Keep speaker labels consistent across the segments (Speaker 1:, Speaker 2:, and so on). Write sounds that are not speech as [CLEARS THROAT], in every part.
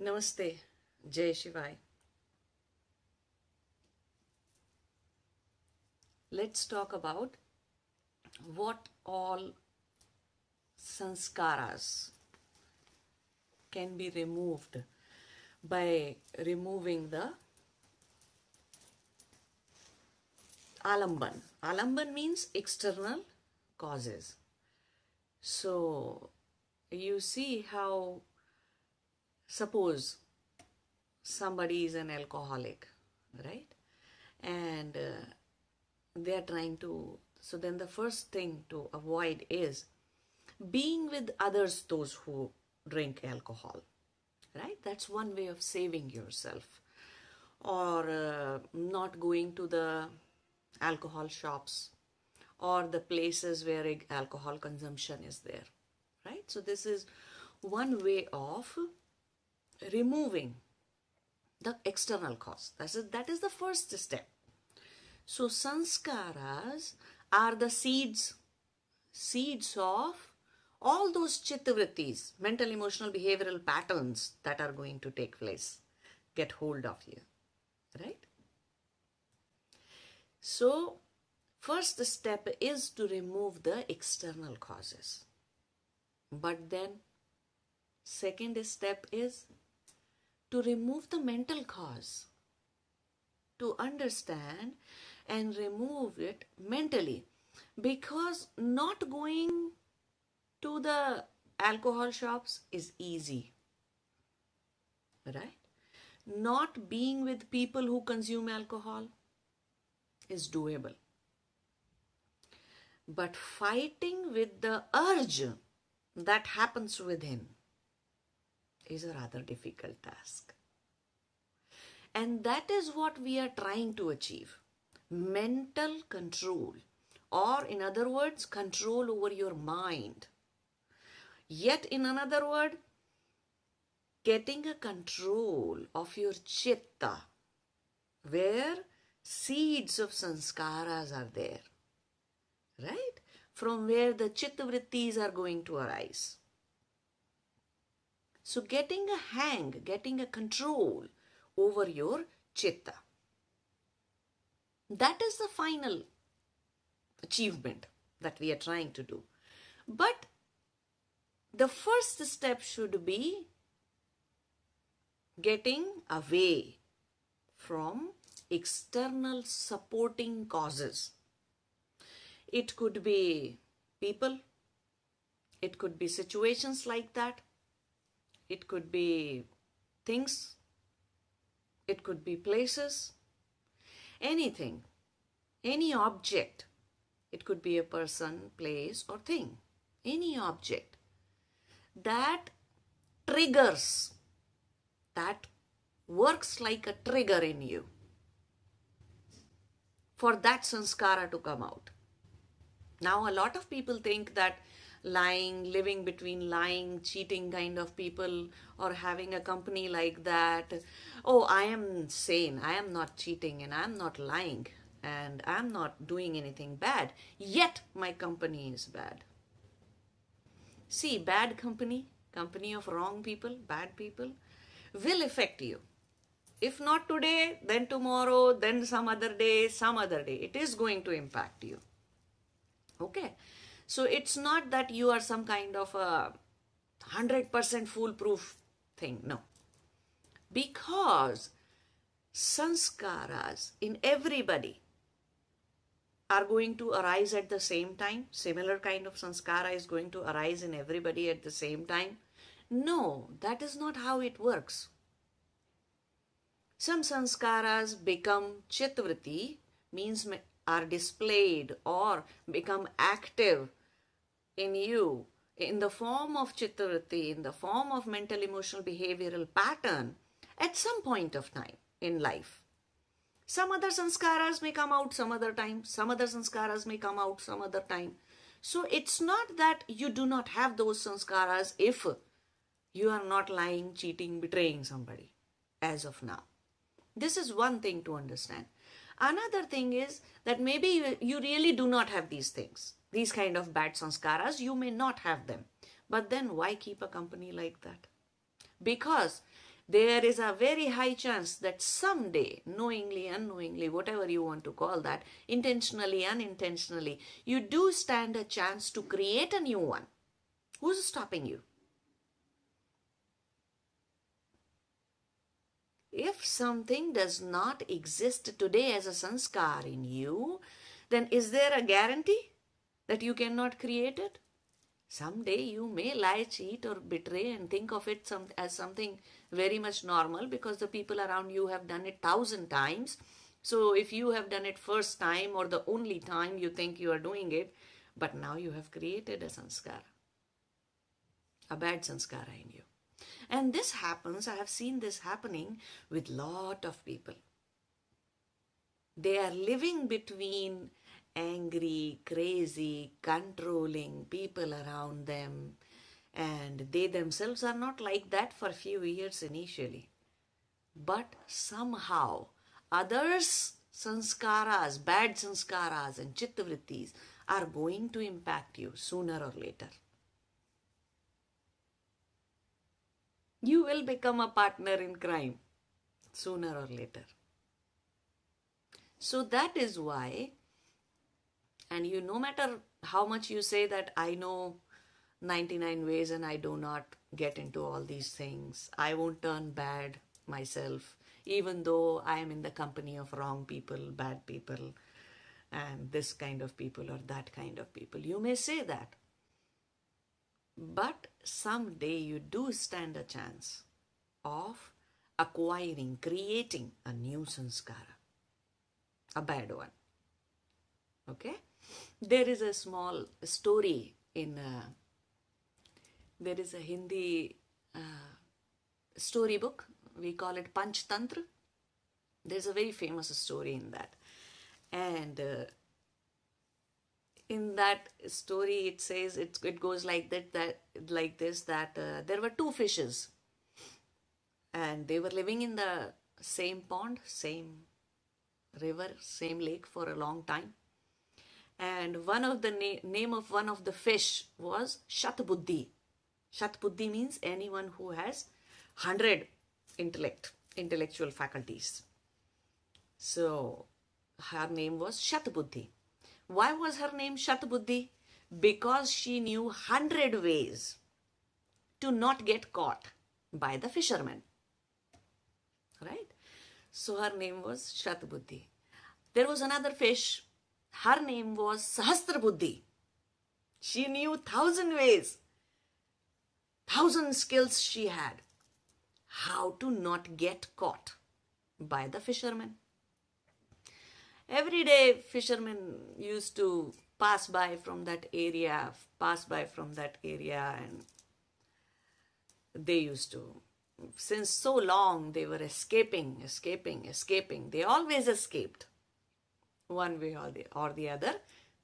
Speaker 1: Namaste, Shivai. Let's talk about what all sanskaras can be removed by removing the alamban. Alamban means external causes. So you see how suppose somebody is an alcoholic right? And uh, they are trying to so then the first thing to avoid is being with others those who drink alcohol right? That's one way of saving yourself. Or uh, not going to the alcohol shops or the places where alcohol consumption is there right? So this is one way of removing the external cause. That is, that is the first step. So sanskaras are the seeds, seeds of all those chittavrittis, mental, emotional, behavioral patterns that are going to take place, get hold of you, right? So first step is to remove the external causes. But then second step is to remove the mental cause, to understand and remove it mentally. Because not going to the alcohol shops is easy, right? Not being with people who consume alcohol is doable. But fighting with the urge that happens within is a rather difficult task. And that is what we are trying to achieve mental control, or in other words, control over your mind. Yet, in another word, getting a control of your chitta, where seeds of sanskaras are there, right? From where the chitta vrittis are going to arise. So getting a hang, getting a control over your chitta. That is the final achievement that we are trying to do. But the first step should be getting away from external supporting causes. It could be people, it could be situations like that, it could be things, it could be places, anything, any object. It could be a person, place, or thing, any object. That triggers, that works like a trigger in you. For that sanskara to come out. Now, a lot of people think that lying, living between lying, cheating kind of people, or having a company like that. Oh, I am sane, I am not cheating, and I am not lying, and I am not doing anything bad, yet my company is bad. See, bad company, company of wrong people, bad people, will affect you. If not today, then tomorrow, then some other day, some other day. It is going to impact you. Okay. So it's not that you are some kind of a 100% foolproof thing. No. Because sanskaras in everybody are going to arise at the same time. Similar kind of sanskara is going to arise in everybody at the same time. No, that is not how it works. Some sanskaras become chitvritti, means are displayed or become active in you in the form of chittavritti, in the form of mental, emotional, behavioral pattern at some point of time in life. Some other sanskaras may come out some other time, some other sanskaras may come out some other time. So it's not that you do not have those sanskaras if you are not lying, cheating, betraying somebody as of now. This is one thing to understand. Another thing is that maybe you, you really do not have these things these kind of bad sanskaras, you may not have them. But then why keep a company like that? Because there is a very high chance that someday, knowingly, unknowingly, whatever you want to call that, intentionally, unintentionally, you do stand a chance to create a new one. Who's stopping you? If something does not exist today as a sanskar in you, then is there a guarantee that you cannot create it? Someday you may lie, cheat, or betray and think of it some, as something very much normal because the people around you have done it thousand times. So if you have done it first time or the only time you think you are doing it, but now you have created a sanskara, a bad sanskara in you. And this happens, I have seen this happening with lot of people. They are living between angry, crazy, controlling people around them. And they themselves are not like that for a few years initially. But somehow others' sanskaras, bad sanskaras and chittavrittis are going to impact you sooner or later. You will become a partner in crime sooner or later. So that is why and you no matter how much you say that i know 99 ways and i do not get into all these things i won't turn bad myself even though i am in the company of wrong people bad people and this kind of people or that kind of people. You may say that. But someday you do stand a chance of acquiring creating a new sanskara a bad one. Okay there is a small story in uh, there is a Hindi uh, storybook. We call it Panchtantra. There's a very famous story in that, and uh, in that story it says it it goes like that that like this that uh, there were two fishes, and they were living in the same pond, same river, same lake for a long time and one of the na- name of one of the fish was Shatbuddhi. Shatbuddhi means anyone who has 100 intellect, intellectual faculties. So her name was Shatbuddhi. Why was her name Shatbuddhi? Because she knew 100 ways to not get caught by the fishermen. Right? So her name was Shatbuddhi. There was another fish her name was Sahasrabuddhi. She knew thousand ways, thousand skills she had, how to not get caught by the fishermen. Every day, fishermen used to pass by from that area, pass by from that area, and they used to, since so long, they were escaping, escaping, escaping. They always escaped one way or the, or the other.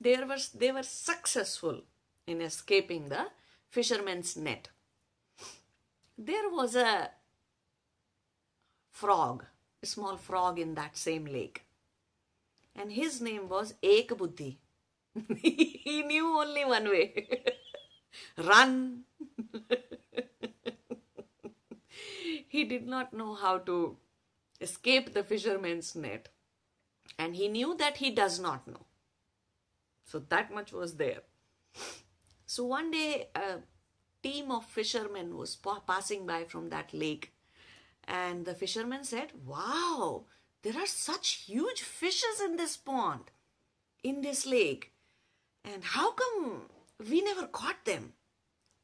Speaker 1: They were, they were successful in escaping the fisherman's net. There was a frog, a small frog in that same lake. And his name was Ek [LAUGHS] he knew only one way [LAUGHS] run. [LAUGHS] he did not know how to escape the fisherman's net. And he knew that he does not know. So that much was there. So one day, a team of fishermen was passing by from that lake. And the fishermen said, Wow, there are such huge fishes in this pond, in this lake. And how come we never caught them?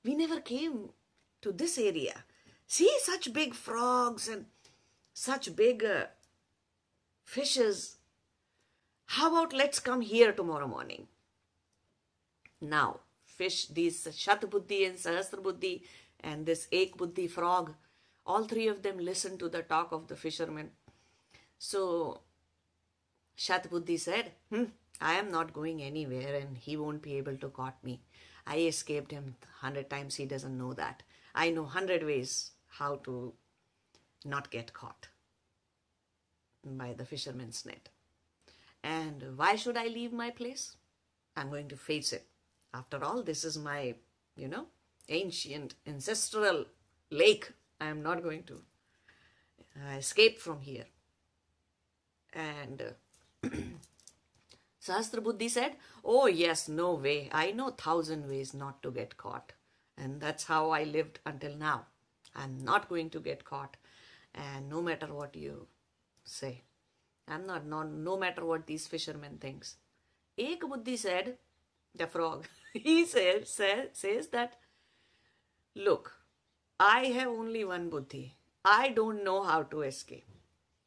Speaker 1: We never came to this area. See such big frogs and such big uh, fishes how about let's come here tomorrow morning? Now, fish, these Shatbuddhi and Sahasrabuddhi and this Ek Buddhi frog, all three of them listen to the talk of the fisherman. So, Shatbuddhi said, hmm, I am not going anywhere and he won't be able to caught me. I escaped him hundred times, he doesn't know that. I know hundred ways how to not get caught by the fisherman's net. And why should I leave my place? I'm going to face it. After all, this is my, you know, ancient ancestral lake. I am not going to uh, escape from here. And uh, [CLEARS THROAT] Sahasrabuddhi said, Oh, yes, no way. I know thousand ways not to get caught. And that's how I lived until now. I'm not going to get caught. And no matter what you say, I'm not, not no matter what these fishermen thinks. Ek Buddhi said, the frog, [LAUGHS] he says, says, says that, look, I have only one buddhi. I don't know how to escape.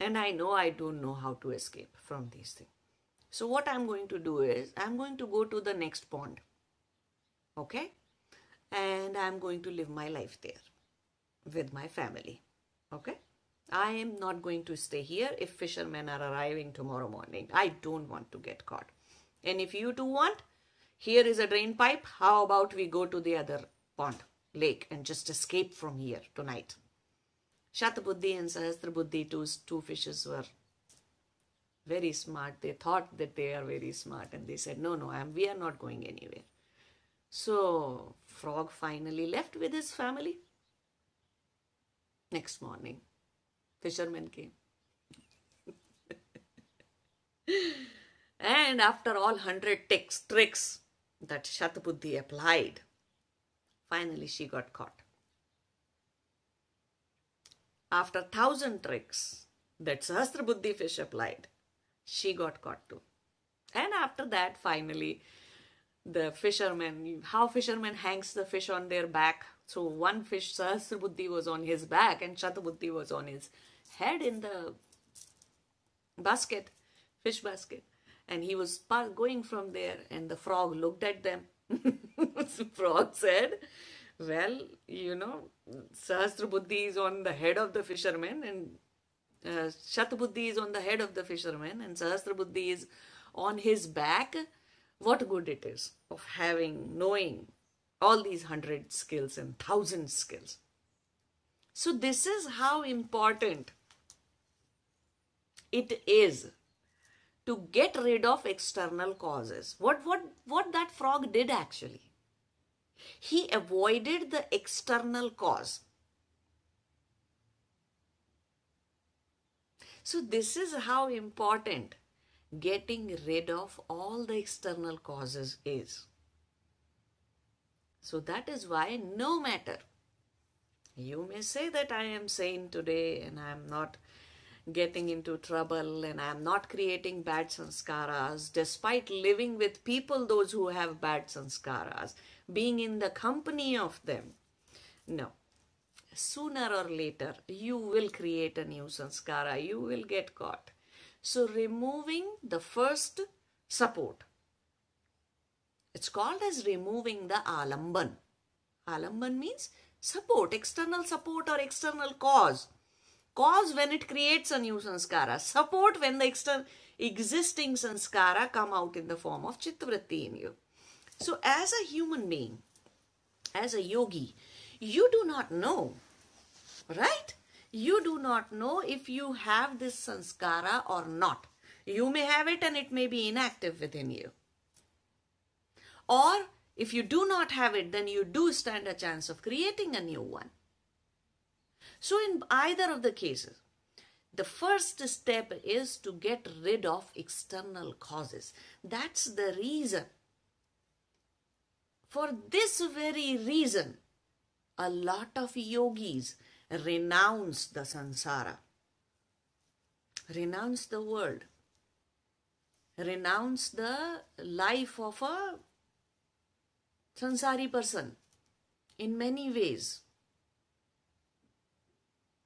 Speaker 1: And I know I don't know how to escape from these things. So what I'm going to do is I'm going to go to the next pond. Okay? And I'm going to live my life there with my family. Okay? I am not going to stay here if fishermen are arriving tomorrow morning. I don't want to get caught. And if you do want, here is a drain pipe. How about we go to the other pond, lake, and just escape from here tonight? Shatabuddhi and Sahasrabuddhi, two, two fishes, were very smart. They thought that they are very smart and they said, No, no, I'm, we are not going anywhere. So, Frog finally left with his family. Next morning, fishermen came. [LAUGHS] and after all hundred tricks, tricks that Shatabuddhi applied, finally she got caught. After thousand tricks that Sahasrabuddhi fish applied, she got caught too. And after that, finally, the fisherman, how fisherman hangs the fish on their back. So one fish, Sahasrabuddhi was on his back and Shatabuddhi was on his head in the basket, fish basket. And he was going from there and the frog looked at them. the [LAUGHS] frog said, well, you know, Sahasrabuddhi is on the head of the fisherman and uh, Shatabuddhi is on the head of the fisherman and Sahasrabuddhi is on his back, what good it is of having, knowing all these hundred skills and thousand skills. So, this is how important it is to get rid of external causes. What, what, what that frog did actually? He avoided the external cause. So, this is how important getting rid of all the external causes is. So, that is why no matter you may say that I am sane today and I am not getting into trouble and I am not creating bad sanskaras despite living with people, those who have bad sanskaras, being in the company of them. No, sooner or later you will create a new sanskara, you will get caught. So removing the first support. It's called as removing the alamban. Alamban means support, external support or external cause. Cause when it creates a new sanskara. Support when the external existing sanskara come out in the form of chittavritti in you. So as a human being, as a yogi, you do not know Right? You do not know if you have this sanskara or not. You may have it and it may be inactive within you. Or if you do not have it, then you do stand a chance of creating a new one. So, in either of the cases, the first step is to get rid of external causes. That's the reason. For this very reason, a lot of yogis renounce the sansara, renounce the world, renounce the life of a sansari person in many ways.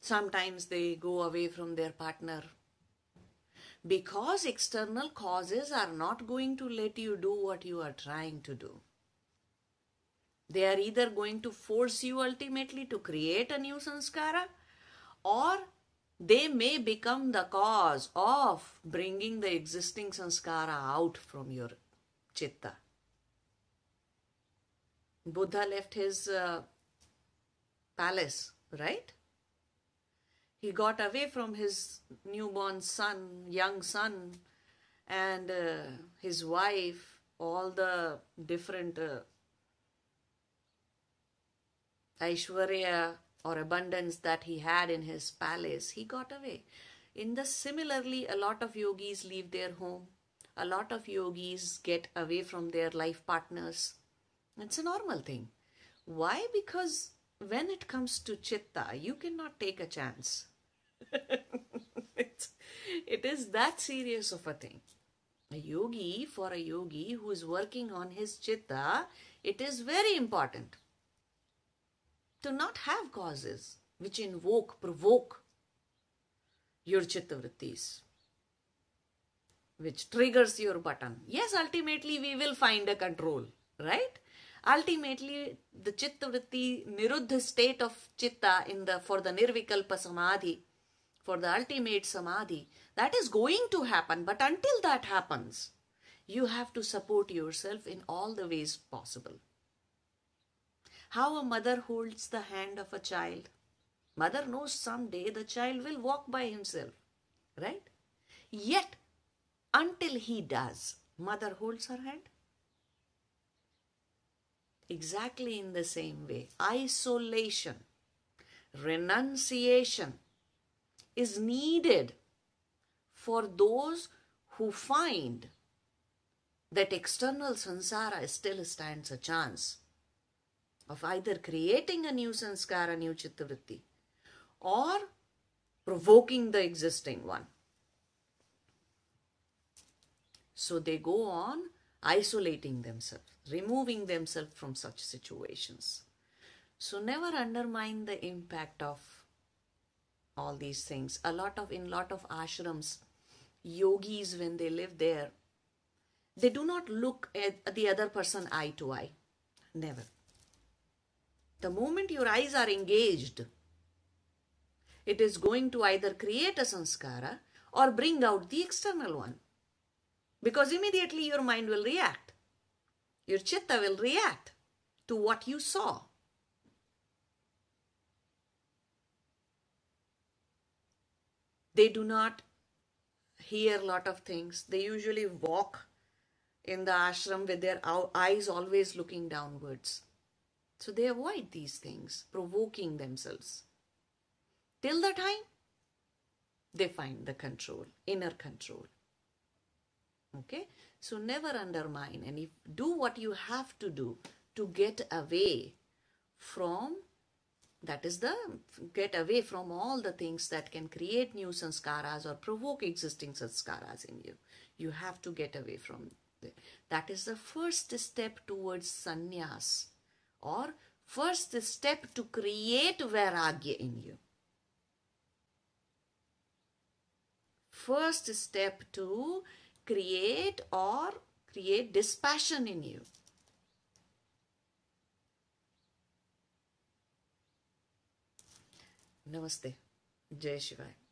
Speaker 1: Sometimes they go away from their partner because external causes are not going to let you do what you are trying to do. They are either going to force you ultimately to create a new sanskara or they may become the cause of bringing the existing sanskara out from your chitta. Buddha left his uh, palace, right? He got away from his newborn son, young son, and uh, his wife, all the different uh, Aishwarya or abundance that he had in his palace, he got away. In the similarly, a lot of yogis leave their home. A lot of yogis get away from their life partners. It's a normal thing. Why? Because when it comes to chitta, you cannot take a chance. It's, [LAUGHS] it is that serious of a thing. A yogi, for a yogi who is working on his chitta, it is very important to not have causes which invoke, provoke your chitta vrittis, which triggers your button. Yes, ultimately we will find a control, right? Ultimately, the chitta vritti, niruddha state of chitta in the for the nirvikalpa samadhi, for the ultimate samadhi, that is going to happen. But until that happens, you have to support yourself in all the ways possible. How a mother holds the hand of a child. Mother knows someday the child will walk by himself, right? Yet, until he does, mother holds her hand. Exactly in the same way, isolation, renunciation is needed for those who find that external sansara still stands a chance of either creating a new sanskara, new chittavritti, or provoking the existing one. So they go on isolating themselves, removing themselves from such situations. So never undermine the impact of all these things. A lot of in lot of ashrams, yogis when they live there, they do not look at the other person eye to eye. Never. The moment your eyes are engaged, it is going to either create a sanskara or bring out the external one. Because immediately your mind will react. Your chitta will react to what you saw. They do not hear a lot of things. They usually walk in the ashram with their eyes always looking downwards. So they avoid these things, provoking themselves. Till the time they find the control, inner control. Okay? So never undermine and if, do what you have to do to get away from that is the get away from all the things that can create new sanskaras or provoke existing sanskaras in you. You have to get away from that is the first step towards sannyas or first step to create vairagya in you. First step to create or create dispassion in you. Namaste. Jai Shivaya.